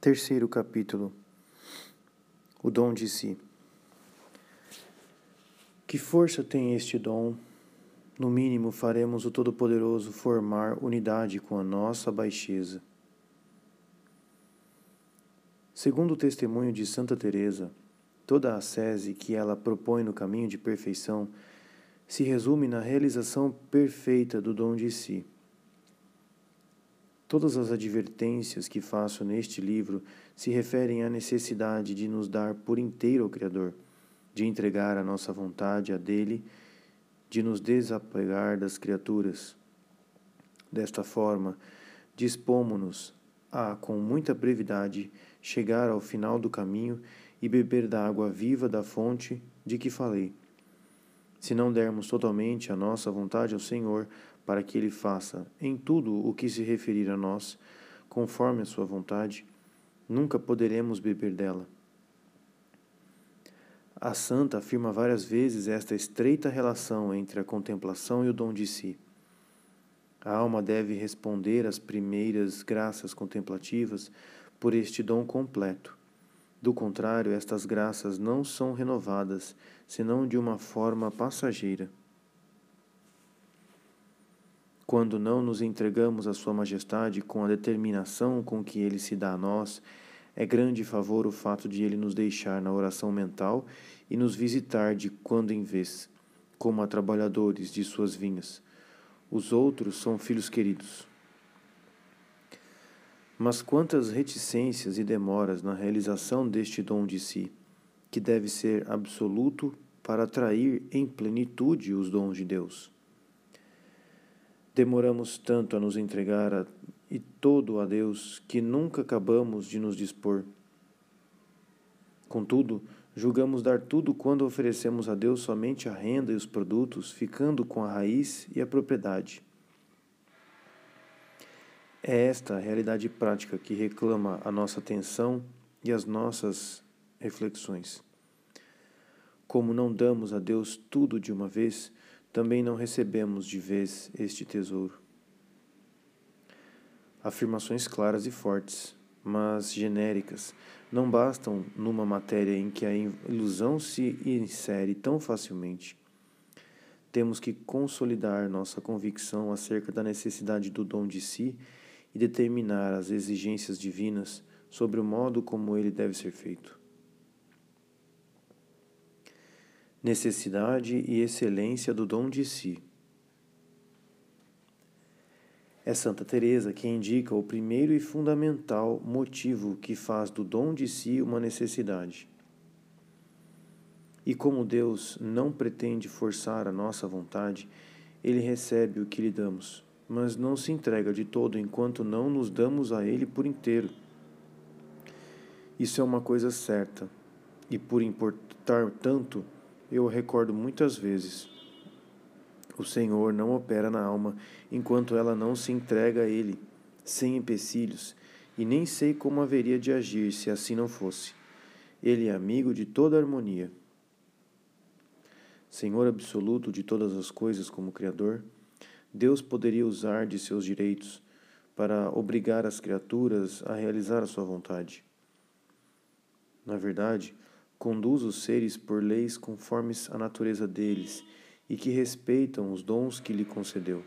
Terceiro capítulo O dom de si. Que força tem este dom? No mínimo, faremos o Todo-Poderoso formar unidade com a nossa baixeza. Segundo o testemunho de Santa Teresa, toda a sese que ela propõe no caminho de perfeição se resume na realização perfeita do dom de si. Todas as advertências que faço neste livro se referem à necessidade de nos dar por inteiro ao Criador, de entregar a nossa vontade a dele, de nos desapegar das criaturas. Desta forma, dispomos-nos a, com muita brevidade, chegar ao final do caminho e beber da água viva da fonte de que falei. Se não dermos totalmente a nossa vontade ao Senhor, para que Ele faça em tudo o que se referir a nós, conforme a Sua vontade, nunca poderemos beber dela. A santa afirma várias vezes esta estreita relação entre a contemplação e o dom de si. A alma deve responder às primeiras graças contemplativas por este dom completo. Do contrário, estas graças não são renovadas, senão de uma forma passageira. Quando não nos entregamos à Sua Majestade com a determinação com que Ele se dá a nós, é grande favor o fato de Ele nos deixar na oração mental e nos visitar de quando em vez, como a trabalhadores de Suas vinhas. Os outros são filhos queridos. Mas quantas reticências e demoras na realização deste dom de si, que deve ser absoluto para atrair em plenitude os dons de Deus. Demoramos tanto a nos entregar a, e todo a Deus que nunca acabamos de nos dispor. Contudo, julgamos dar tudo quando oferecemos a Deus somente a renda e os produtos, ficando com a raiz e a propriedade. É esta a realidade prática que reclama a nossa atenção e as nossas reflexões. Como não damos a Deus tudo de uma vez, também não recebemos de vez este tesouro. Afirmações claras e fortes, mas genéricas, não bastam numa matéria em que a ilusão se insere tão facilmente. Temos que consolidar nossa convicção acerca da necessidade do dom de si e determinar as exigências divinas sobre o modo como ele deve ser feito. Necessidade e excelência do dom de si. É Santa Teresa que indica o primeiro e fundamental motivo que faz do dom de si uma necessidade. E como Deus não pretende forçar a nossa vontade, ele recebe o que lhe damos, mas não se entrega de todo enquanto não nos damos a ele por inteiro. Isso é uma coisa certa, e por importar tanto, eu recordo muitas vezes. O Senhor não opera na alma enquanto ela não se entrega a Ele, sem empecilhos, e nem sei como haveria de agir se assim não fosse. Ele é amigo de toda harmonia. Senhor absoluto de todas as coisas como Criador, Deus poderia usar de seus direitos para obrigar as criaturas a realizar a sua vontade. Na verdade, conduz os seres por leis conformes à natureza deles e que respeitam os dons que lhe concedeu.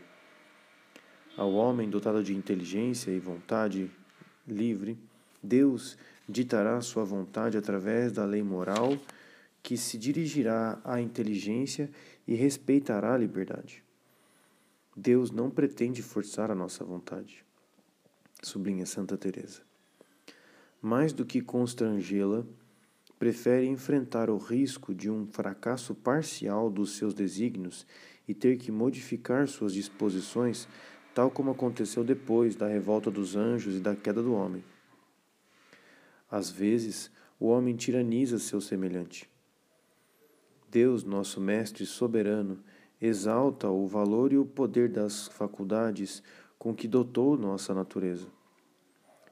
Ao homem dotado de inteligência e vontade livre, Deus ditará sua vontade através da lei moral que se dirigirá à inteligência e respeitará a liberdade. Deus não pretende forçar a nossa vontade, sublinha Santa Teresa. Mais do que constrangê-la, prefere enfrentar o risco de um fracasso parcial dos seus desígnios e ter que modificar suas disposições, tal como aconteceu depois da revolta dos anjos e da queda do homem. Às vezes, o homem tiraniza seu semelhante. Deus, nosso Mestre soberano, exalta o valor e o poder das faculdades com que dotou nossa natureza.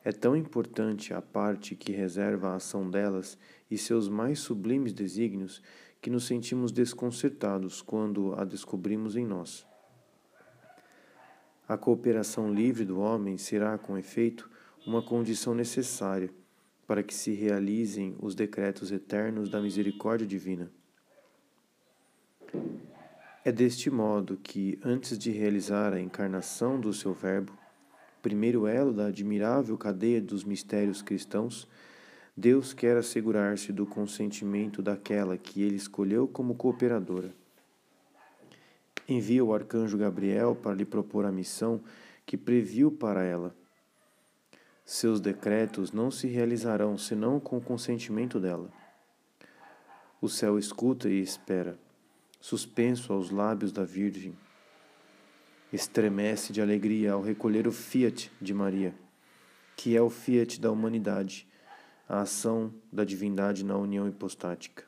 É tão importante a parte que reserva a ação delas e seus mais sublimes desígnios que nos sentimos desconcertados quando a descobrimos em nós. A cooperação livre do homem será, com efeito, uma condição necessária, para que se realizem os decretos eternos da misericórdia divina. É deste modo que, antes de realizar a encarnação do seu Verbo, primeiro elo da admirável cadeia dos mistérios cristãos, Deus quer assegurar-se do consentimento daquela que ele escolheu como cooperadora. Envia o arcanjo Gabriel para lhe propor a missão que previu para ela. Seus decretos não se realizarão senão com o consentimento dela. O céu escuta e espera suspenso aos lábios da Virgem. Estremece de alegria ao recolher o fiat de Maria, que é o fiat da humanidade, a ação da divindade na união hipostática,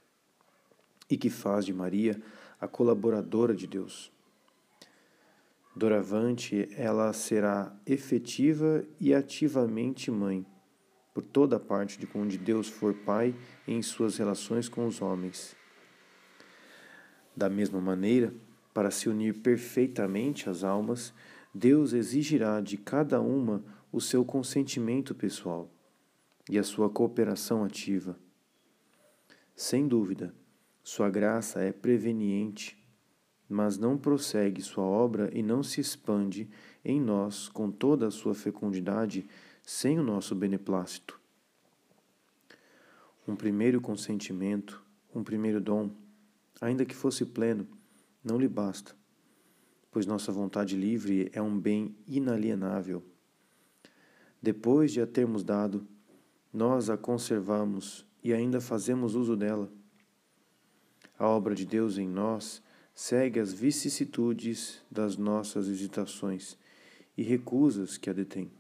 e que faz de Maria a colaboradora de Deus. Doravante, ela será efetiva e ativamente mãe, por toda a parte de onde Deus for Pai em suas relações com os homens da mesma maneira, para se unir perfeitamente às almas, Deus exigirá de cada uma o seu consentimento pessoal e a sua cooperação ativa. Sem dúvida, sua graça é preveniente, mas não prossegue sua obra e não se expande em nós com toda a sua fecundidade sem o nosso beneplácito. Um primeiro consentimento, um primeiro dom, ainda que fosse pleno, não lhe basta, pois nossa vontade livre é um bem inalienável. Depois de a termos dado, nós a conservamos e ainda fazemos uso dela. A obra de Deus em nós segue as vicissitudes das nossas hesitações e recusas que a detêm,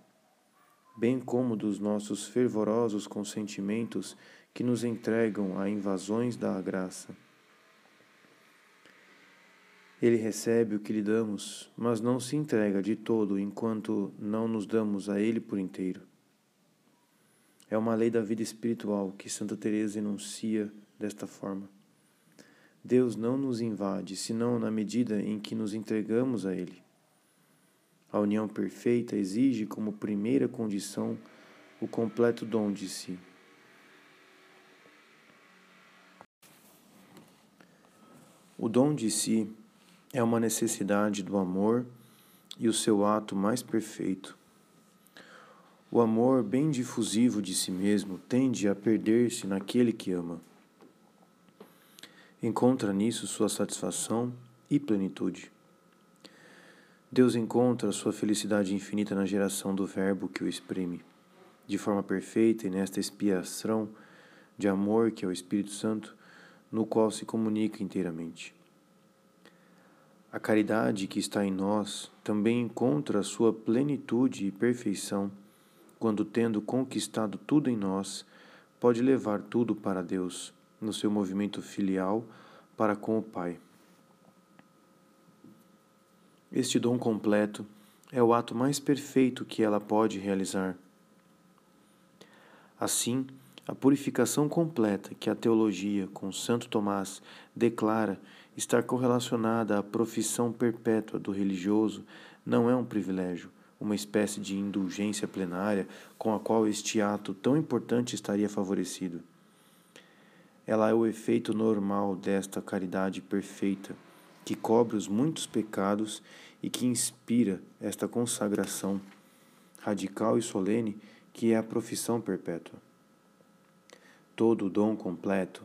bem como dos nossos fervorosos consentimentos que nos entregam a invasões da graça. Ele recebe o que lhe damos, mas não se entrega de todo enquanto não nos damos a ele por inteiro. É uma lei da vida espiritual que Santa Teresa enuncia desta forma. Deus não nos invade, senão na medida em que nos entregamos a ele. A união perfeita exige como primeira condição o completo dom de si. O dom de si é uma necessidade do amor e o seu ato mais perfeito. O amor bem difusivo de si mesmo tende a perder-se naquele que ama. Encontra nisso sua satisfação e plenitude. Deus encontra sua felicidade infinita na geração do Verbo que o exprime, de forma perfeita e nesta expiação de amor que é o Espírito Santo, no qual se comunica inteiramente. A caridade que está em nós também encontra sua plenitude e perfeição quando, tendo conquistado tudo em nós, pode levar tudo para Deus, no seu movimento filial para com o Pai. Este dom completo é o ato mais perfeito que ela pode realizar. Assim, a purificação completa que a teologia, com Santo Tomás, declara estar correlacionada à profissão perpétua do religioso não é um privilégio, uma espécie de indulgência plenária com a qual este ato tão importante estaria favorecido. Ela é o efeito normal desta caridade perfeita, que cobre os muitos pecados e que inspira esta consagração radical e solene que é a profissão perpétua. Todo o dom completo,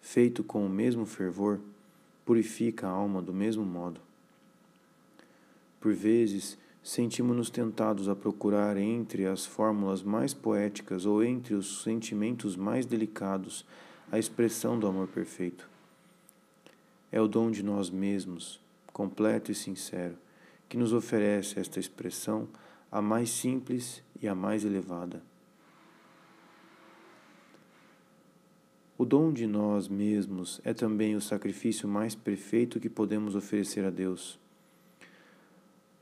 feito com o mesmo fervor, purifica a alma do mesmo modo. Por vezes, sentimos-nos tentados a procurar entre as fórmulas mais poéticas ou entre os sentimentos mais delicados a expressão do amor perfeito. É o dom de nós mesmos, completo e sincero, que nos oferece esta expressão, a mais simples e a mais elevada. O dom de nós mesmos é também o sacrifício mais perfeito que podemos oferecer a Deus.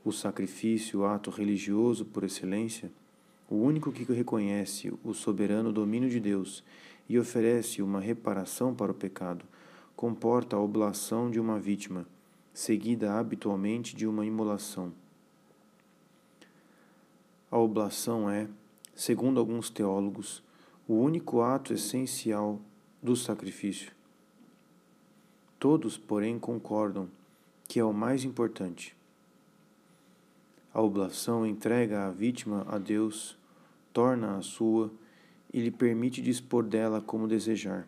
O sacrifício, o ato religioso por excelência, o único que reconhece o soberano domínio de Deus e oferece uma reparação para o pecado, comporta a oblação de uma vítima, seguida habitualmente de uma imolação. A oblação é, segundo alguns teólogos, o único ato essencial do sacrifício. Todos, porém, concordam que é o mais importante. A oblação entrega a vítima a Deus, torna-a sua e lhe permite dispor dela como desejar,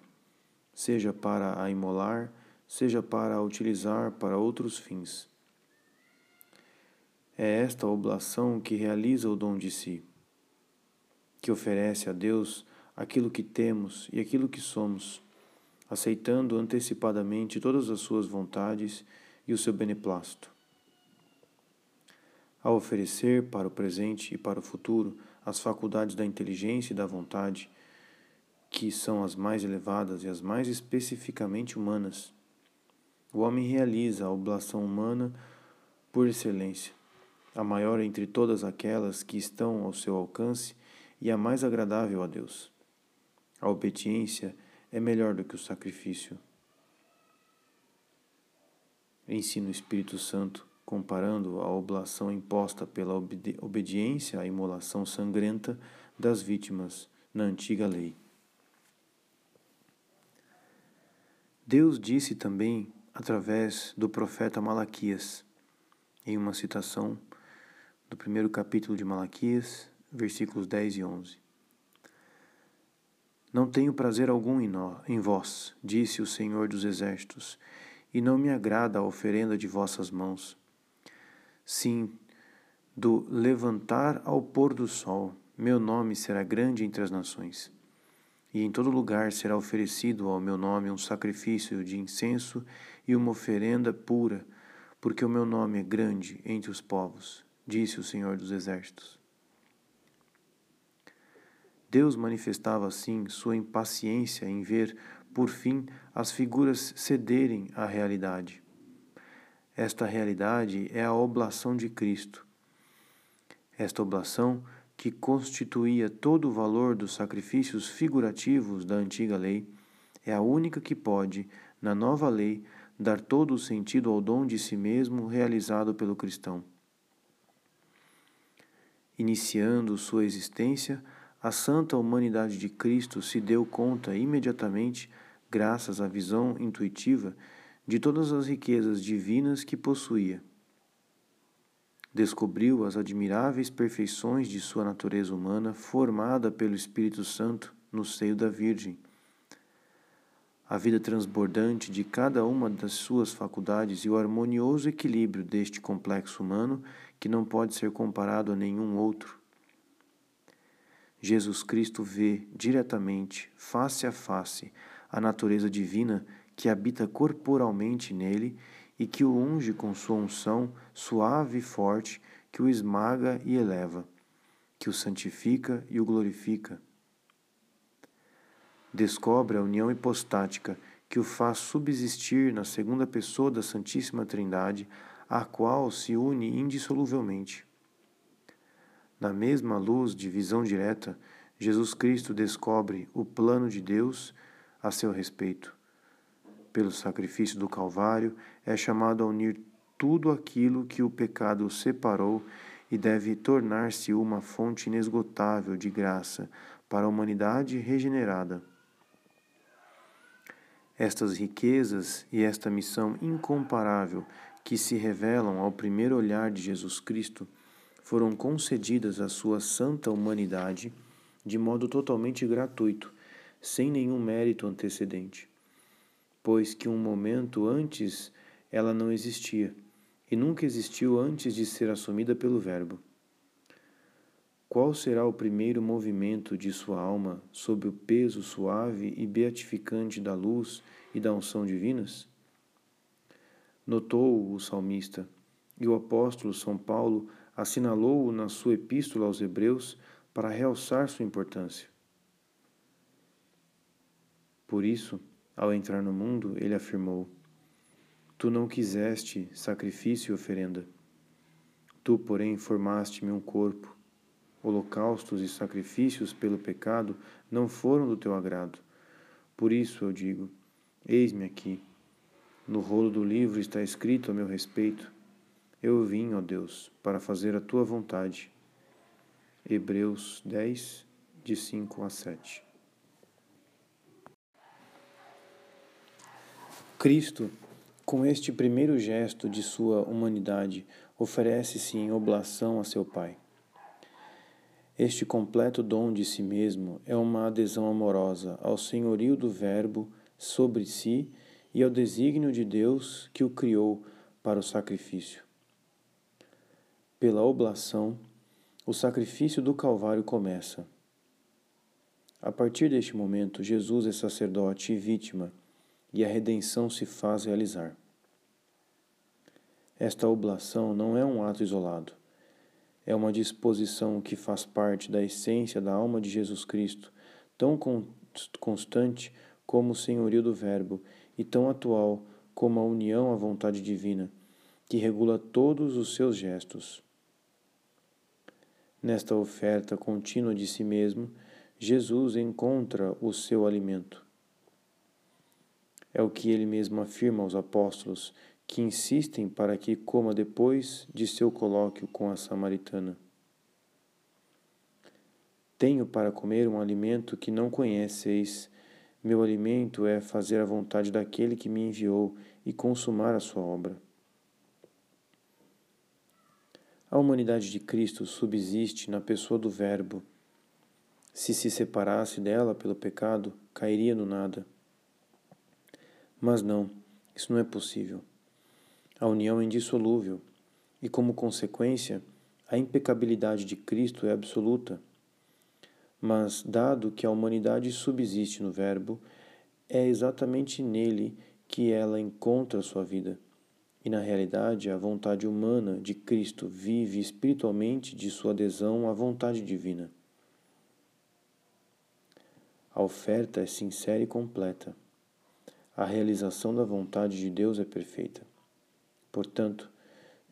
seja para a imolar, seja para a utilizar para outros fins. É esta oblação que realiza o dom de si, que oferece a Deus aquilo que temos e aquilo que somos, aceitando antecipadamente todas as suas vontades e o seu beneplácito. Ao oferecer para o presente e para o futuro as faculdades da inteligência e da vontade, que são as mais elevadas e as mais especificamente humanas, o homem realiza a oblação humana por excelência, a maior entre todas aquelas que estão ao seu alcance e a mais agradável a Deus. A obediência é melhor do que o sacrifício. Ensina o Espírito Santo, comparando a oblação imposta pela obedi obediência à imolação sangrenta das vítimas na antiga lei. Deus disse também através do profeta Malaquias, em uma citação do primeiro capítulo de Malaquias, versículos 10 e 11. Não tenho prazer algum em, nós, em vós, disse o Senhor dos Exércitos, e não me agrada a oferenda de vossas mãos. Sim, do levantar ao pôr do sol, meu nome será grande entre as nações. E em todo lugar será oferecido ao meu nome um sacrifício de incenso e uma oferenda pura, porque o meu nome é grande entre os povos, disse o Senhor dos Exércitos. Deus manifestava assim sua impaciência em ver, por fim, as figuras cederem à realidade. Esta realidade é a oblação de Cristo. Esta oblação, que constituía todo o valor dos sacrifícios figurativos da antiga lei, é a única que pode, na nova lei, dar todo o sentido ao dom de si mesmo realizado pelo cristão. Iniciando sua existência, a santa humanidade de Cristo se deu conta imediatamente, graças à visão intuitiva, de todas as riquezas divinas que possuía. Descobriu as admiráveis perfeições de sua natureza humana formada pelo Espírito Santo no seio da Virgem. A vida transbordante de cada uma das suas faculdades e o harmonioso equilíbrio deste complexo humano que não pode ser comparado a nenhum outro Jesus Cristo vê diretamente, face a face, a natureza divina que habita corporalmente nele e que o unge com sua unção suave e forte, que o esmaga e eleva, que o santifica e o glorifica. Descobre a união hipostática que o faz subsistir na segunda pessoa da Santíssima Trindade, a qual se une indissoluvelmente. Na mesma luz de visão direta, Jesus Cristo descobre o plano de Deus a seu respeito. Pelo sacrifício do Calvário, é chamado a unir tudo aquilo que o pecado separou e deve tornar-se uma fonte inesgotável de graça para a humanidade regenerada. Estas riquezas e esta missão incomparável que se revelam ao primeiro olhar de Jesus Cristo foram concedidas à sua santa humanidade de modo totalmente gratuito, sem nenhum mérito antecedente, pois que um momento antes ela não existia e nunca existiu antes de ser assumida pelo Verbo. Qual será o primeiro movimento de sua alma sob o peso suave e beatificante da luz e da unção divinas? Notou o salmista, e o apóstolo São Paulo assinalou-o na sua epístola aos Hebreus para realçar sua importância. Por isso, ao entrar no mundo, ele afirmou: Tu não quiseste sacrifício e oferenda. Tu, porém, formaste-me um corpo. Holocaustos e sacrifícios pelo pecado não foram do teu agrado. Por isso eu digo: Eis-me aqui. No rolo do livro está escrito a meu respeito eu vim, ó Deus, para fazer a tua vontade. Hebreus 10, de 5 a 7. Cristo, com este primeiro gesto de sua humanidade, oferece-se em oblação a seu Pai. Este completo dom de si mesmo é uma adesão amorosa ao senhorio do Verbo sobre si e ao desígnio de Deus que o criou para o sacrifício. Pela oblação, o sacrifício do Calvário começa. A partir deste momento, Jesus é sacerdote e vítima, e a redenção se faz realizar. Esta oblação não é um ato isolado é uma disposição que faz parte da essência da alma de Jesus Cristo, tão constante como o senhorio do Verbo e tão atual como a união à vontade divina, que regula todos os seus gestos. Nesta oferta contínua de si mesmo, Jesus encontra o seu alimento. É o que ele mesmo afirma aos apóstolos que insistem para que coma depois de seu colóquio com a samaritana. Tenho para comer um alimento que não conheceis. Meu alimento é fazer a vontade daquele que me enviou e consumar a sua obra. A humanidade de Cristo subsiste na pessoa do Verbo. Se se separasse dela pelo pecado, cairia no nada. Mas não, isso não é possível. A união é indissolúvel e, como consequência, a impecabilidade de Cristo é absoluta. Mas, dado que a humanidade subsiste no Verbo, é exatamente nele que ela encontra sua vida. E, na realidade, a vontade humana de Cristo vive espiritualmente de sua adesão à vontade divina. A oferta é sincera e completa. A realização da vontade de Deus é perfeita. Portanto,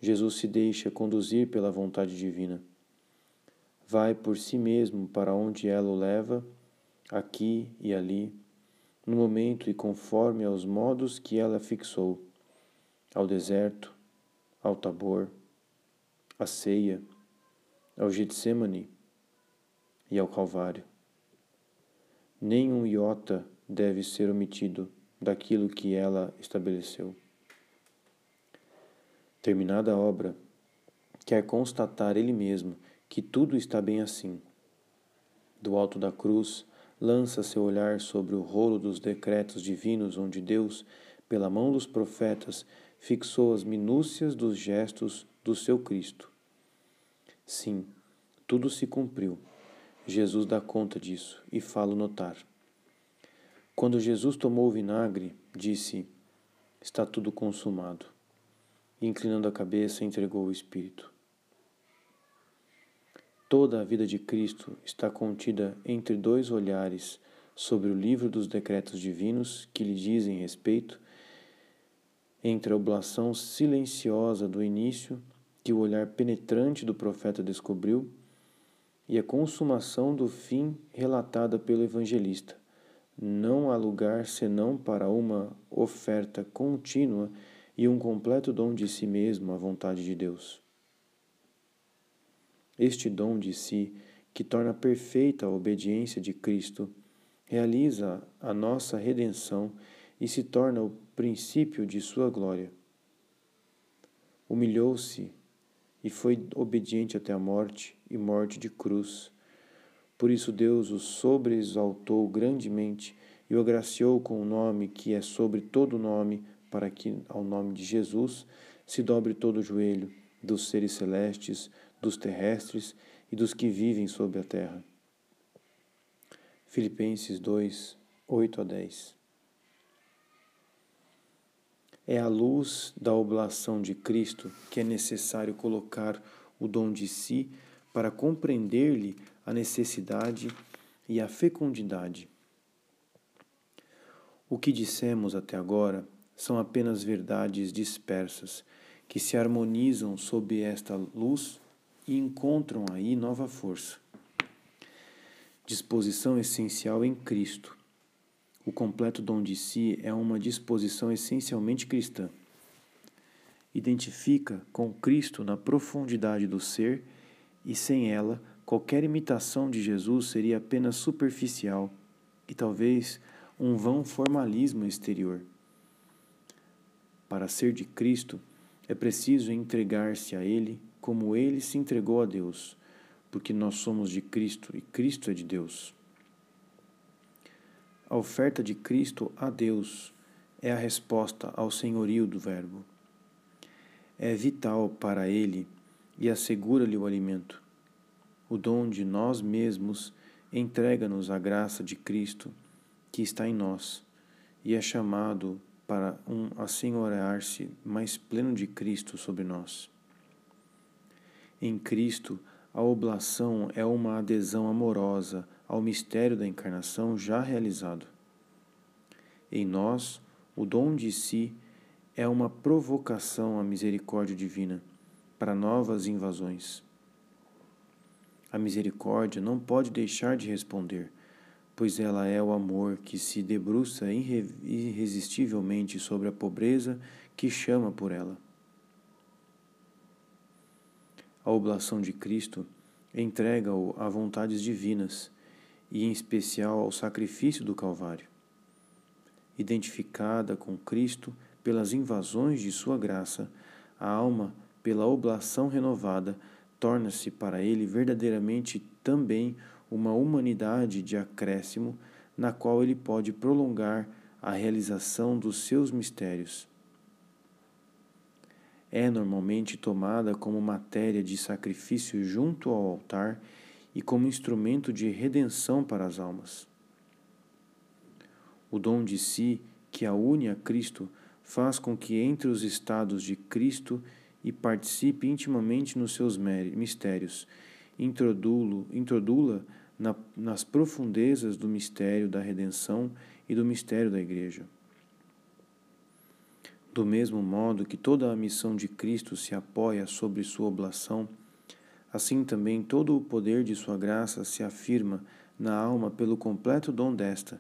Jesus se deixa conduzir pela vontade divina. Vai por si mesmo para onde ela o leva, aqui e ali, no momento e conforme aos modos que ela fixou, ao deserto, ao Tabor, à ceia, ao Getsemane e ao Calvário. Nenhum iota deve ser omitido daquilo que ela estabeleceu. Terminada a obra, quer constatar ele mesmo que tudo está bem assim. Do alto da cruz, lança seu olhar sobre o rolo dos decretos divinos, onde Deus, pela mão dos profetas, fixou as minúcias dos gestos do seu Cristo. Sim, tudo se cumpriu. Jesus dá conta disso e fala notar. Quando Jesus tomou o vinagre, disse: Está tudo consumado e, inclinando a cabeça, entregou o Espírito. Toda a vida de Cristo está contida entre dois olhares sobre o livro dos decretos divinos que lhe dizem respeito, entre a oblação silenciosa do início que o olhar penetrante do profeta descobriu e a consumação do fim relatada pelo evangelista. Não há lugar senão para uma oferta contínua e um completo dom de si mesmo à vontade de Deus. Este dom de si, que torna perfeita a obediência de Cristo, realiza a nossa redenção e se torna o princípio de sua glória. Humilhou-se e foi obediente até a morte e morte de cruz. Por isso Deus o sobreexaltou grandemente e o agraciou com o nome que é sobre todo nome, para que, ao nome de Jesus, se dobre todo o joelho dos seres celestes, dos terrestres e dos que vivem sobre a terra. Filipenses 2, 8 a 10. É à luz da oblação de Cristo que é necessário colocar o dom de si para compreender-lhe a necessidade e a fecundidade. O que dissemos até agora são apenas verdades dispersas que se harmonizam sob esta luz e encontram aí nova força. Disposição essencial em Cristo. O completo dom de si é uma disposição essencialmente cristã. Identifica com Cristo na profundidade do ser e sem ela, qualquer imitação de Jesus seria apenas superficial e talvez um vão formalismo exterior. Para ser de Cristo, é preciso entregar-se a Ele como Ele se entregou a Deus, porque nós somos de Cristo e Cristo é de Deus. A oferta de Cristo a Deus é a resposta ao senhorio do Verbo. É vital para Ele e assegura-lhe o alimento. O dom de nós mesmos entrega-nos a graça de Cristo que está em nós e é chamado para um assenhorear-se mais pleno de Cristo sobre nós. Em Cristo, a oblação é uma adesão amorosa ao mistério da encarnação já realizado. Em nós, o dom de si é uma provocação à misericórdia divina para novas invasões. A misericórdia não pode deixar de responder, pois ela é o amor que se debruça irresistivelmente sobre a pobreza que chama por ela. A oblação de Cristo entrega-o a vontades divinas e, em especial, ao sacrifício do Calvário. Identificada com Cristo pelas invasões de Sua graça, a alma, pela oblação renovada, torna-se para ele verdadeiramente também uma humanidade de acréscimo na qual ele pode prolongar a realização dos seus mistérios. É normalmente tomada como matéria de sacrifício junto ao altar e como instrumento de redenção para as almas. O dom de si, que a une a Cristo, faz com que entre os estados de Cristo e participe intimamente nos seus mistérios, introdula na, nas profundezas do mistério da redenção e do mistério da Igreja. Do mesmo modo que toda a missão de Cristo se apoia sobre sua oblação, assim também todo o poder de sua graça se afirma na alma pelo completo dom desta,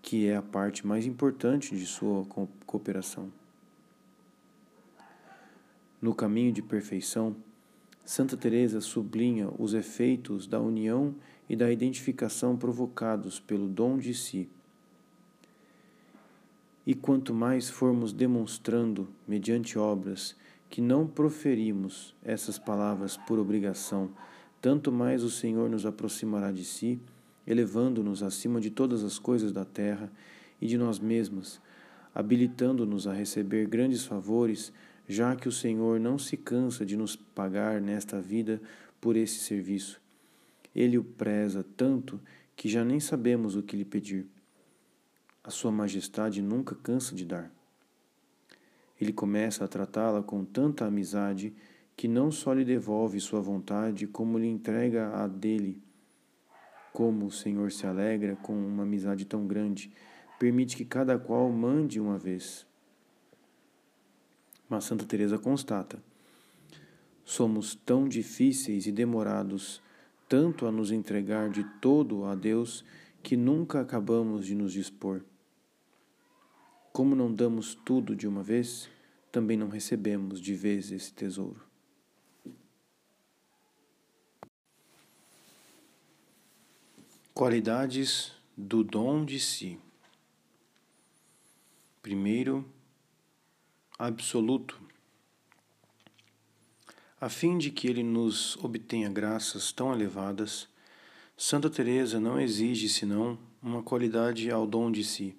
que é a parte mais importante de sua cooperação. No caminho de perfeição, Santa Teresa sublinha os efeitos da união e da identificação provocados pelo dom de si. E quanto mais formos demonstrando, mediante obras, que não proferimos essas palavras por obrigação, tanto mais o Senhor nos aproximará de si, elevando-nos acima de todas as coisas da terra e de nós mesmos, habilitando-nos a receber grandes favores, já que o Senhor não se cansa de nos pagar nesta vida por esse serviço ele o preza tanto que já nem sabemos o que lhe pedir. A Sua Majestade nunca cansa de dar. Ele começa a tratá-la com tanta amizade que não só lhe devolve sua vontade, como lhe entrega a dele. Como o Senhor se alegra com uma amizade tão grande, permite que cada qual mande uma vez. Mas Santa Teresa constata: somos tão difíceis e demorados tanto a nos entregar de todo a Deus que nunca acabamos de nos dispor. Como não damos tudo de uma vez, também não recebemos de vez esse tesouro. Qualidades do dom de si. Primeiro, absoluto a fim de que ele nos obtenha graças tão elevadas, Santa Teresa não exige senão uma qualidade ao dom de si,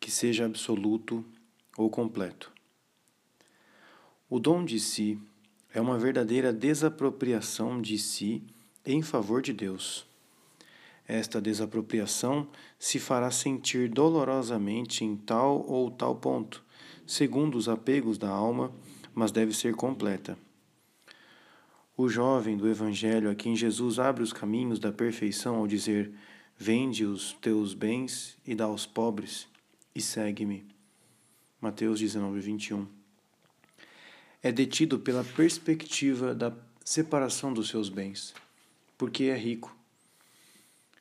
que seja absoluto ou completo. O dom de si é uma verdadeira desapropriação de si em favor de Deus. Esta desapropriação se fará sentir dolorosamente em tal ou tal ponto, segundo os apegos da alma, mas deve ser completa. O jovem do Evangelho a quem Jesus abre os caminhos da perfeição ao dizer: Vende os teus bens e dá aos pobres, e segue-me. Mateus 19, 21. É detido pela perspectiva da separação dos seus bens, porque é rico.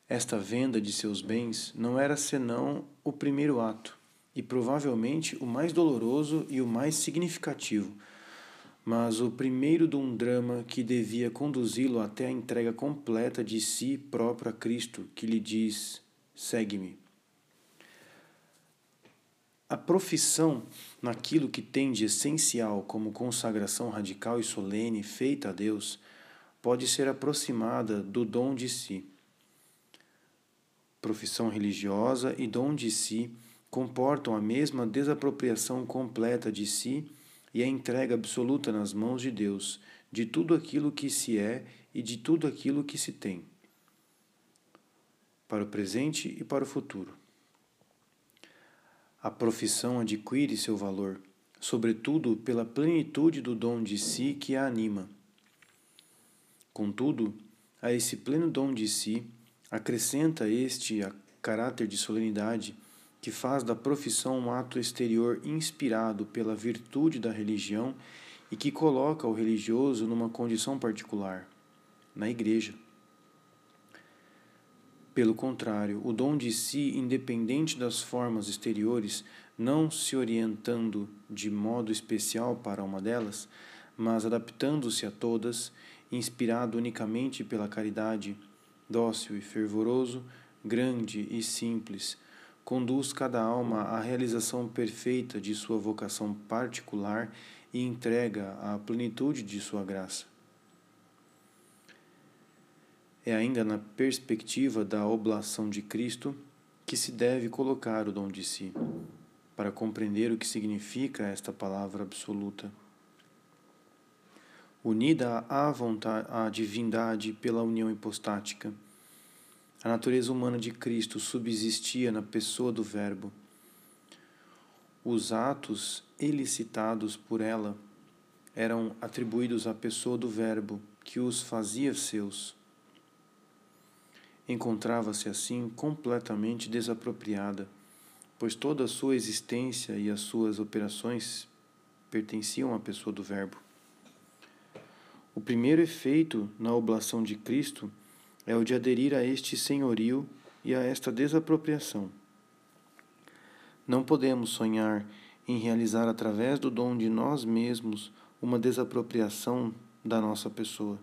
Esta venda de seus bens não era senão o primeiro ato, e provavelmente o mais doloroso e o mais significativo mas o primeiro de um drama que devia conduzi-lo até a entrega completa de si próprio a Cristo, que lhe diz: segue-me. A profissão naquilo que tem de essencial como consagração radical e solene feita a Deus pode ser aproximada do dom de si. Profissão religiosa e dom de si comportam a mesma desapropriação completa de si e a entrega absoluta nas mãos de Deus de tudo aquilo que se é e de tudo aquilo que se tem, para o presente e para o futuro. A profissão adquire seu valor, sobretudo pela plenitude do dom de si que a anima. Contudo, a esse pleno dom de si acrescenta este a caráter de solenidade que faz da profissão um ato exterior inspirado pela virtude da religião e que coloca o religioso numa condição particular, na igreja. Pelo contrário, o dom de si, independente das formas exteriores, não se orientando de modo especial para uma delas, mas adaptando-se a todas, inspirado unicamente pela caridade, dócil e fervoroso, grande e simples, conduz cada alma à realização perfeita de sua vocação particular e entrega a plenitude de sua graça. É ainda na perspectiva da oblação de Cristo que se deve colocar o dom de si, para compreender o que significa esta palavra absoluta. Unida à, vontade, à divindade pela união hipostática, a natureza humana de Cristo subsistia na pessoa do Verbo. Os atos elicitados por ela eram atribuídos à pessoa do Verbo, que os fazia seus. Encontrava-se assim completamente desapropriada, pois toda a sua existência e as suas operações pertenciam à pessoa do Verbo. O primeiro efeito na oblação de Cristo é o de aderir a este senhorio e a esta desapropriação. Não podemos sonhar em realizar através do dom de nós mesmos uma desapropriação da nossa pessoa.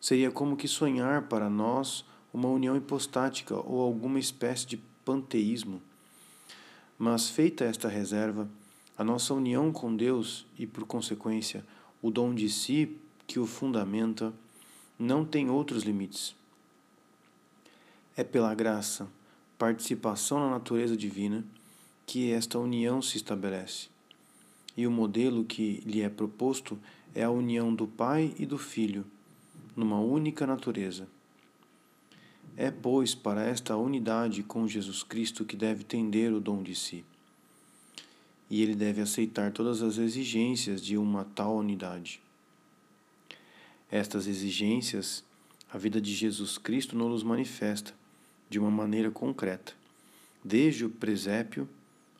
Seria como que sonhar para nós uma união hipostática ou alguma espécie de panteísmo. Mas feita esta reserva, a nossa união com Deus e, por consequência, o dom de si que o fundamenta, não tem outros limites. É pela graça, participação na natureza divina, que esta união se estabelece. E o modelo que lhe é proposto é a união do Pai e do Filho, numa única natureza. É, pois, para esta unidade com Jesus Cristo que deve tender o dom de si. E ele deve aceitar todas as exigências de uma tal unidade. Estas exigências, a vida de Jesus Cristo nos manifesta de uma maneira concreta, desde o presépio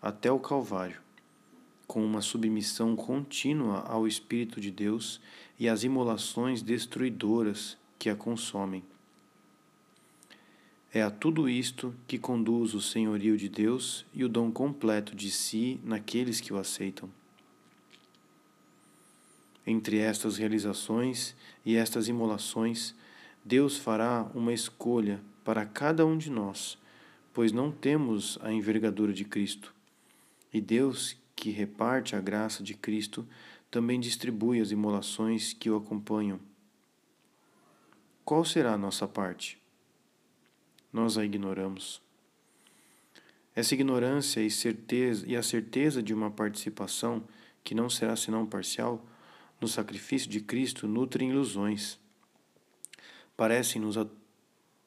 até o Calvário, com uma submissão contínua ao Espírito de Deus e às imolações destruidoras que a consomem. É a tudo isto que conduz o senhorio de Deus e o dom completo de si naqueles que o aceitam. Entre estas realizações e estas imolações, Deus fará uma escolha para cada um de nós, pois não temos a envergadura de Cristo. E Deus, que reparte a graça de Cristo, também distribui as imolações que o acompanham. Qual será a nossa parte? Nós a ignoramos. Essa ignorância e, certeza, e a certeza de uma participação que não será senão parcial no sacrifício de Cristo nutrem ilusões. Parecem nos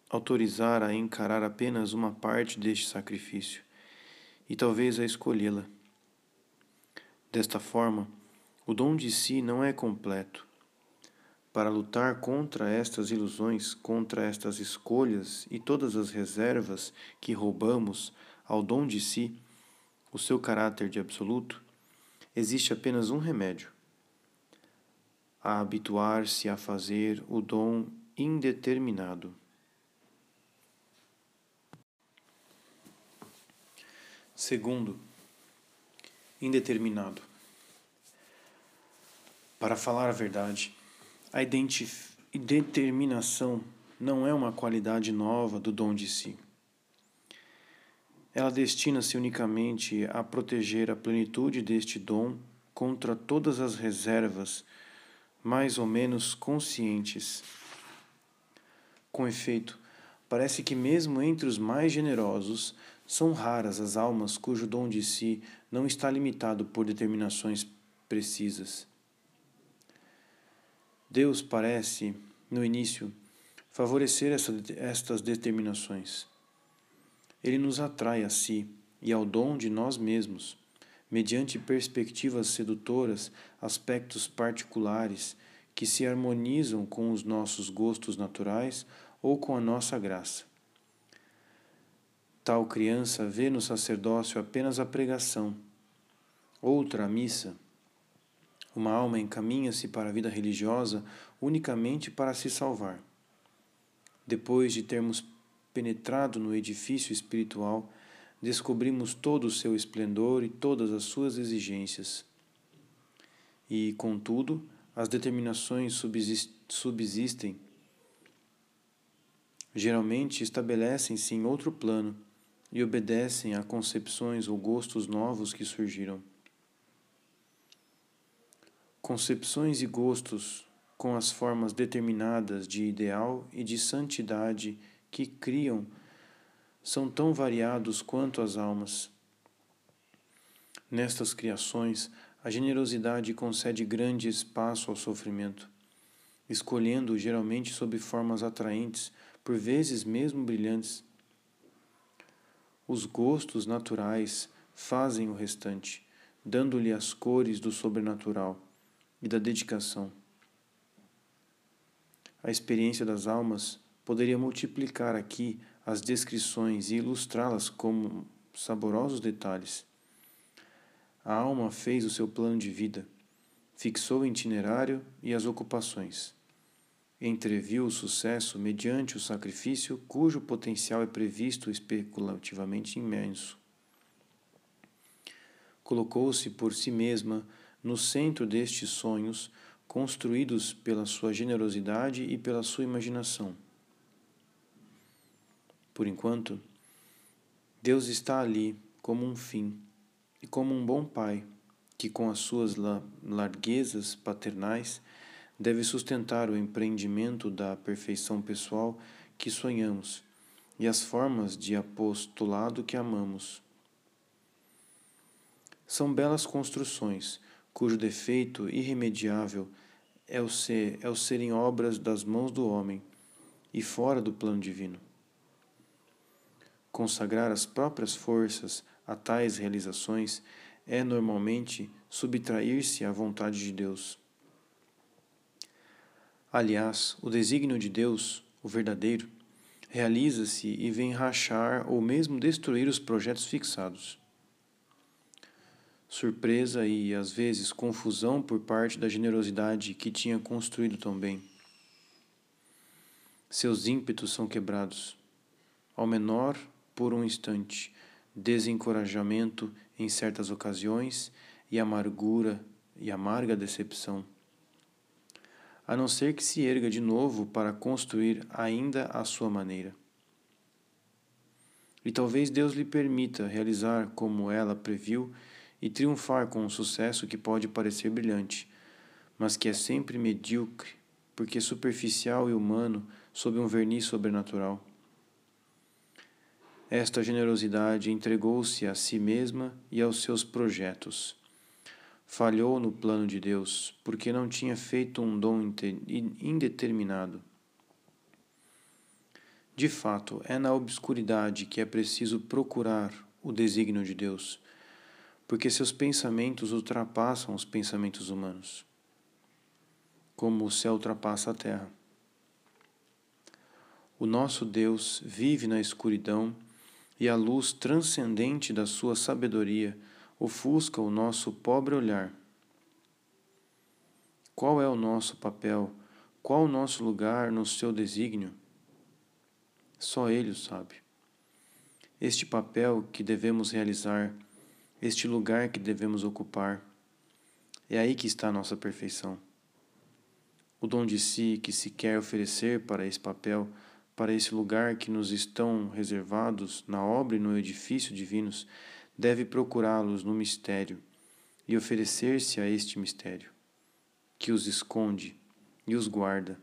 autorizar a encarar apenas uma parte deste sacrifício e talvez a escolhê-la. Desta forma, o dom de si não é completo. Para lutar contra estas ilusões, contra estas escolhas e todas as reservas que roubamos ao dom de si, o seu caráter de absoluto, existe apenas um remédio a habituar-se a fazer o dom indeterminado. Segundo, indeterminado. Para falar a verdade, a determinação não é uma qualidade nova do dom de si. ela destina-se unicamente a proteger a plenitude deste dom contra todas as reservas, mais ou menos conscientes. Com efeito, parece que, mesmo entre os mais generosos, são raras as almas cujo dom de si não está limitado por determinações precisas. Deus parece, no início, favorecer essa, estas determinações. Ele nos atrai a si e ao dom de nós mesmos, mediante perspectivas sedutoras, aspectos particulares que se harmonizam com os nossos gostos naturais ou com a nossa graça. Tal criança vê no sacerdócio apenas a pregação, outra a missa, uma alma encaminha-se para a vida religiosa unicamente para se salvar. Depois de termos penetrado no edifício espiritual, descobrimos todo o seu esplendor e todas as suas exigências. E, contudo, as determinações subsistem. Geralmente estabelecem-se em outro plano e obedecem a concepções ou gostos novos que surgiram concepções e gostos com as formas determinadas de ideal e de santidade que criam são tão variados quanto as almas. Nestas criações, a generosidade concede grande espaço ao sofrimento, escolhendo geralmente sob formas atraentes, por vezes mesmo brilhantes. Os gostos naturais fazem o restante, dando-lhe as cores do sobrenatural e da dedicação. A experiência das almas poderia multiplicar aqui as descrições e ilustrá-las como saborosos detalhes. A alma fez o seu plano de vida, fixou o itinerário e as ocupações. Entreviu o sucesso mediante o sacrifício, cujo potencial é previsto especulativamente imenso. Colocou-se por si mesma no centro destes sonhos construídos pela sua generosidade e pela sua imaginação. Por enquanto, Deus está ali como um fim e como um bom pai que, com as suas larguezas paternais, deve sustentar o empreendimento da perfeição pessoal que sonhamos e as formas de apostolado que amamos. São belas construções cujo defeito irremediável é o, ser, é o obras das mãos do homem e fora do plano divino. Consagrar as próprias forças a tais realizações é normalmente subtrair-se à vontade de Deus. Aliás, o desígnio de Deus, o verdadeiro, realiza-se e vem rachar ou mesmo destruir os projetos fixados surpresa e, às vezes, confusão por parte da generosidade que tinha construído tão bem. Seus ímpetos são quebrados, ao menor por um instante, desencorajamento em certas ocasiões e amargura e amarga decepção. A não ser que se erga de novo para construir ainda à sua maneira. E talvez Deus lhe permita realizar como ela previu e triunfar com um sucesso que pode parecer brilhante, mas que é sempre medíocre, porque superficial e humano sob um verniz sobrenatural. Esta generosidade entregou-se a si mesma e aos seus projetos. Falhou no plano de Deus, porque não tinha feito um dom indeterminado. De fato, é na obscuridade que é preciso procurar o desígnio de Deus porque seus pensamentos ultrapassam os pensamentos humanos, como o céu ultrapassa a terra. O nosso Deus vive na escuridão e a luz transcendente da sua sabedoria ofusca o nosso pobre olhar. Qual é o nosso papel? Qual o nosso lugar no seu desígnio? Só Ele o sabe. Este papel que devemos realizar este lugar que devemos ocupar. É aí que está a nossa perfeição. O dom de si que se quer oferecer para esse papel para esse lugar que nos estão reservados na obra e no edifício divinos, deve procurá-los no mistério e oferecer-se a este mistério, que os esconde e os guarda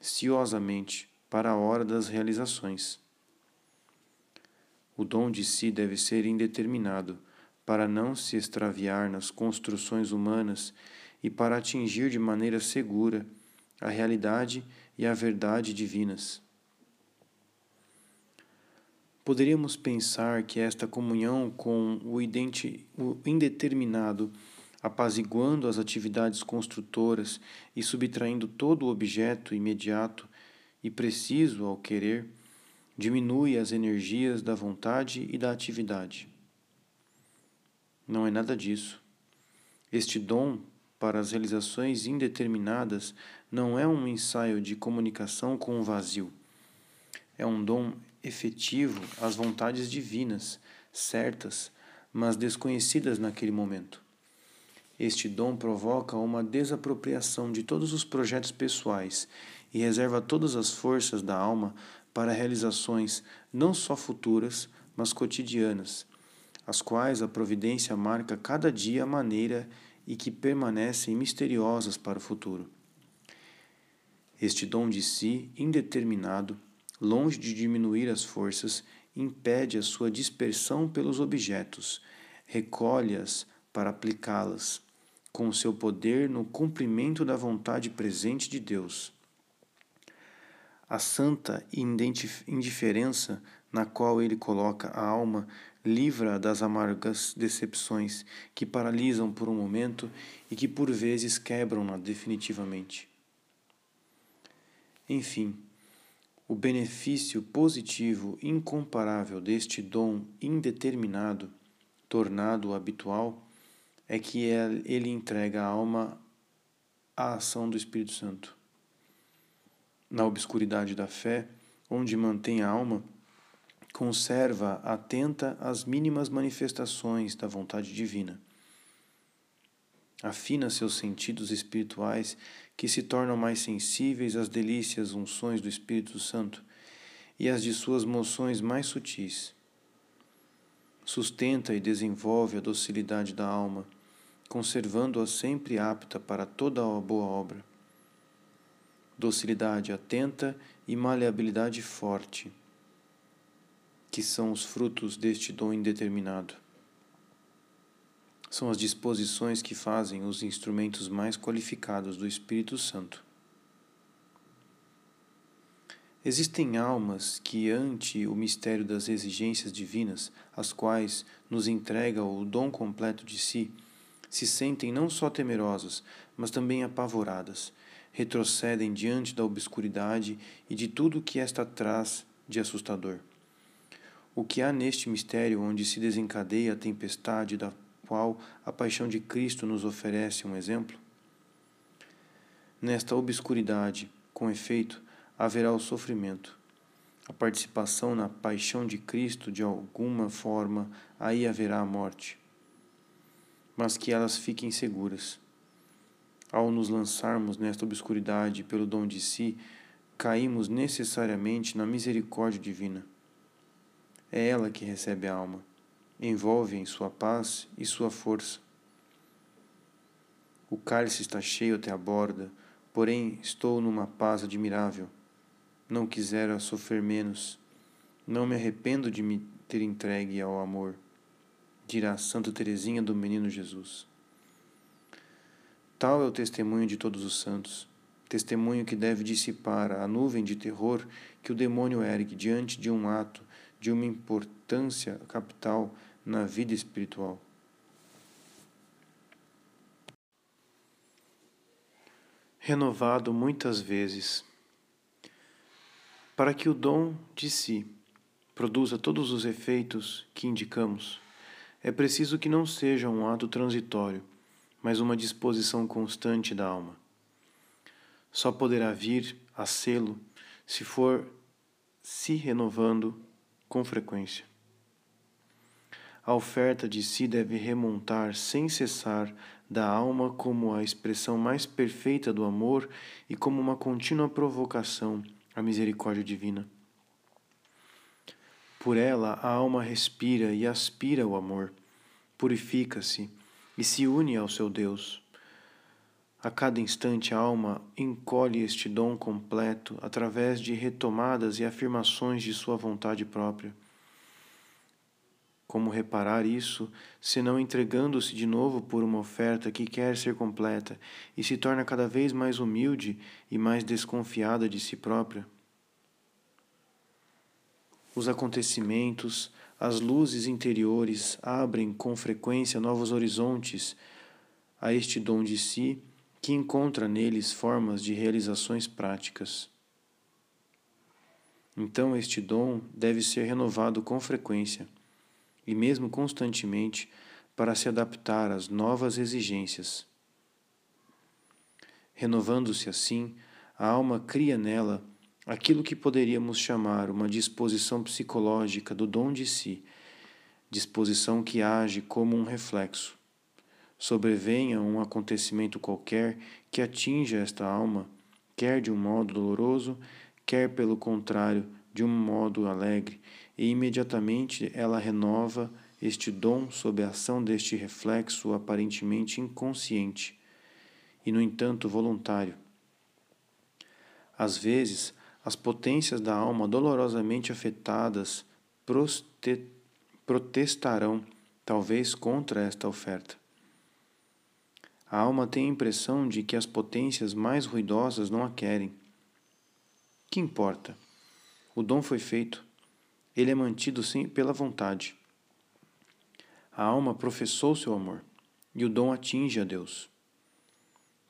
ciosamente para a hora das realizações. O dom de si deve ser indeterminado, para não se extraviar nas construções humanas e para atingir de maneira segura a realidade e a verdade divinas. Poderíamos pensar que esta comunhão com o, o indeterminado, apaziguando as atividades construtoras e subtraindo todo o objeto imediato e preciso ao querer, diminui as energias da vontade e da atividade. Não é nada disso. Este dom para as realizações indeterminadas não é um ensaio de comunicação com o vazio. É um dom efetivo às vontades divinas, certas, mas desconhecidas naquele momento. Este dom provoca uma desapropriação de todos os projetos pessoais e reserva todas as forças da alma para realizações não só futuras, mas cotidianas, as quais a providência marca cada dia a maneira e que permanecem misteriosas para o futuro. Este dom de si, indeterminado, longe de diminuir as forças, impede a sua dispersão pelos objetos, recolhe-as para aplicá-las, com o seu poder no cumprimento da vontade presente de Deus. A santa indiferença na qual ele coloca a alma livra das amargas decepções que paralisam por um momento e que por vezes quebram-na definitivamente. Enfim, o benefício positivo incomparável deste dom indeterminado, tornado habitual, é que ele entrega a alma à ação do Espírito Santo. Na obscuridade da fé, onde mantém a alma, conserva atenta às mínimas manifestações da vontade divina. Afina seus sentidos espirituais, que se tornam mais sensíveis às delícias unções do Espírito Santo e às de suas moções mais sutis. Sustenta e desenvolve a docilidade da alma, conservando-a sempre apta para toda a boa obra. Docilidade atenta e maleabilidade forte que são os frutos deste dom indeterminado. São as disposições que fazem os instrumentos mais qualificados do Espírito Santo. Existem almas que, ante o mistério das exigências divinas, as quais nos entrega o dom completo de si, se sentem não só temerosas, mas também apavoradas, retrocedem diante da obscuridade e de tudo o que esta traz de assustador. O que há neste mistério onde se desencadeia a tempestade da qual a paixão de Cristo nos oferece um exemplo? Nesta obscuridade, com efeito, haverá o sofrimento. A participação na paixão de Cristo, de alguma forma, aí haverá a morte. Mas que elas fiquem seguras. Ao nos lançarmos nesta obscuridade pelo dom de si, caímos necessariamente na misericórdia divina. É ela que recebe a alma, envolve em sua paz e sua força. O cálice está cheio até a borda, porém estou numa paz admirável. Não quisera sofrer menos. Não me arrependo de me ter entregue ao amor, dirá Santa Teresinha do Menino Jesus. Tal é o testemunho de todos os santos, testemunho que deve dissipar a nuvem de terror que o demônio ergue diante de um ato de uma importância capital na vida espiritual. Renovado muitas vezes. Para que o dom de si produza todos os efeitos que indicamos, é preciso que não seja um ato transitório, mas uma disposição constante da alma. Só poderá vir a sê-lo se for se renovando com frequência. A oferta de si deve remontar sem cessar da alma como a expressão mais perfeita do amor e como uma contínua provocação à misericórdia divina. Por ela a alma respira e aspira o amor, purifica-se e se une ao seu Deus. A cada instante a alma encolhe este dom completo através de retomadas e afirmações de sua vontade própria. Como reparar isso, senão entregando-se de novo por uma oferta que quer ser completa e se torna cada vez mais humilde e mais desconfiada de si própria? Os acontecimentos, as luzes interiores abrem com frequência novos horizontes a este dom de si que encontra neles formas de realizações práticas. Então, este dom deve ser renovado com frequência e mesmo constantemente para se adaptar às novas exigências. Renovando-se assim, a alma cria nela aquilo que poderíamos chamar uma disposição psicológica do dom de si, disposição que age como um reflexo sobrevenha um acontecimento qualquer que atinja esta alma, quer de um modo doloroso, quer pelo contrário, de um modo alegre, e imediatamente ela renova este dom sob a ação deste reflexo aparentemente inconsciente e, no entanto, voluntário. Às vezes, as potências da alma dolorosamente afetadas protestarão, talvez, contra esta oferta. A alma tem a impressão de que as potências mais ruidosas não a querem. Que importa? O dom foi feito. Ele é mantido pela vontade. A alma professou seu amor, e o dom atinge a Deus.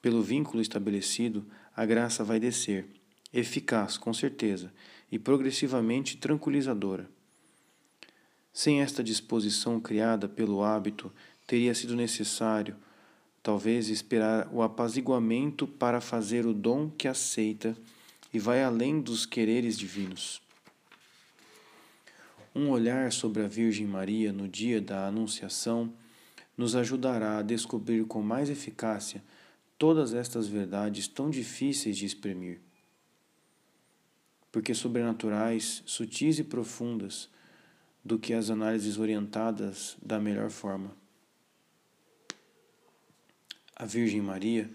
Pelo vínculo estabelecido, a graça vai descer, eficaz, com certeza, e progressivamente tranquilizadora. Sem esta disposição criada pelo hábito, teria sido necessário talvez esperar o apaziguamento para fazer o dom que aceita e vai além dos quereres divinos. Um olhar sobre a Virgem Maria no dia da Anunciação nos ajudará a descobrir com mais eficácia todas estas verdades tão difíceis de exprimir. Porque sobrenaturais, sutis e profundas, do que as análises orientadas da melhor forma a Virgem Maria,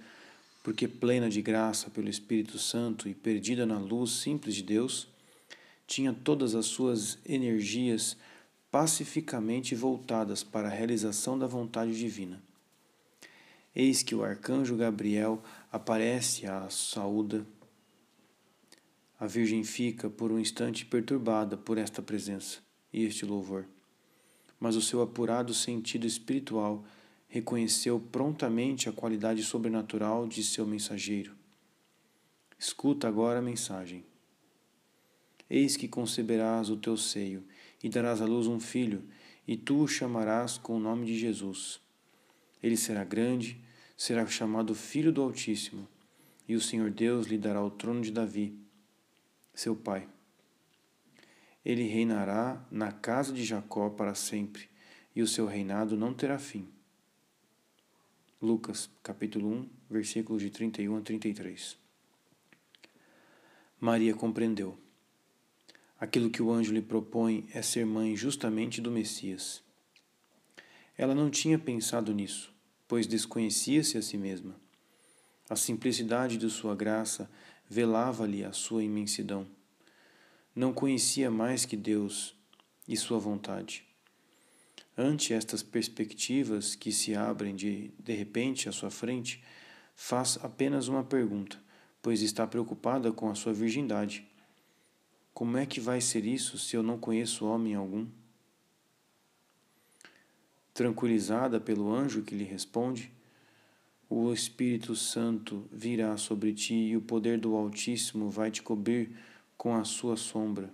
porque plena de graça pelo Espírito Santo e perdida na luz simples de Deus, tinha todas as suas energias pacificamente voltadas para a realização da vontade divina. Eis que o arcanjo Gabriel aparece à saúda. A Virgem fica por um instante perturbada por esta presença e este louvor, mas o seu apurado sentido espiritual reconheceu prontamente a qualidade sobrenatural de seu mensageiro. Escuta agora a mensagem. Eis que conceberás o teu seio e darás à luz um filho, e tu o chamarás com o nome de Jesus. Ele será grande, será chamado Filho do Altíssimo, e o Senhor Deus lhe dará o trono de Davi, seu pai. Ele reinará na casa de Jacó para sempre, e o seu reinado não terá fim. Lucas, capítulo 1, versículos de 31 a 33. Maria compreendeu. Aquilo que o anjo lhe propõe é ser mãe justamente do Messias. Ela não tinha pensado nisso, pois desconhecia-se a si mesma. A simplicidade de sua graça velava-lhe a sua imensidão. Não conhecia mais que Deus e sua vontade. Ante estas perspectivas que se abrem de, de repente à sua frente, faz apenas uma pergunta, pois está preocupada com a sua virgindade. Como é que vai ser isso se eu não conheço homem algum? Tranquilizada pelo anjo que lhe responde, o Espírito Santo virá sobre ti e o poder do Altíssimo vai te cobrir com a sua sombra.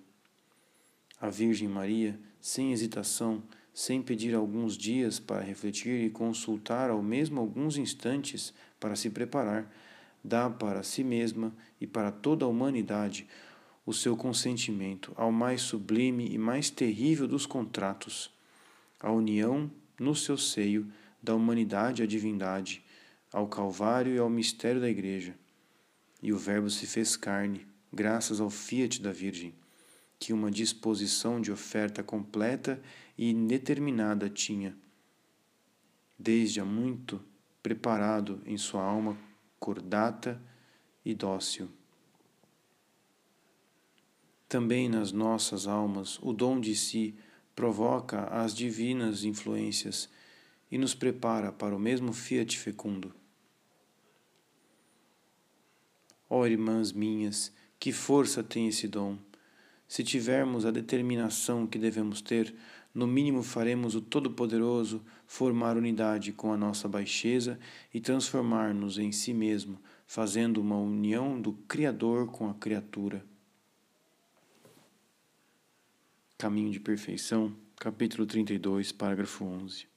A Virgem Maria, sem hesitação, sem pedir alguns dias para refletir e consultar ao mesmo alguns instantes para se preparar, dá para si mesma e para toda a humanidade o seu consentimento ao mais sublime e mais terrível dos contratos, a união no seu seio da humanidade à divindade, ao Calvário e ao mistério da Igreja. E o Verbo se fez carne, graças ao fiat da Virgem, que uma disposição de oferta completa e indeterminada tinha, desde há muito preparado em sua alma cordata e dócil. Também nas nossas almas, o dom de si provoca as divinas influências e nos prepara para o mesmo fiat fecundo. Ó oh, irmãs minhas, que força tem esse dom! Se tivermos a determinação que devemos ter, no mínimo faremos o Todo-Poderoso formar unidade com a nossa baixeza e transformar-nos em si mesmo, fazendo uma união do Criador com a criatura. Caminho de Perfeição, capítulo 32, parágrafo 11.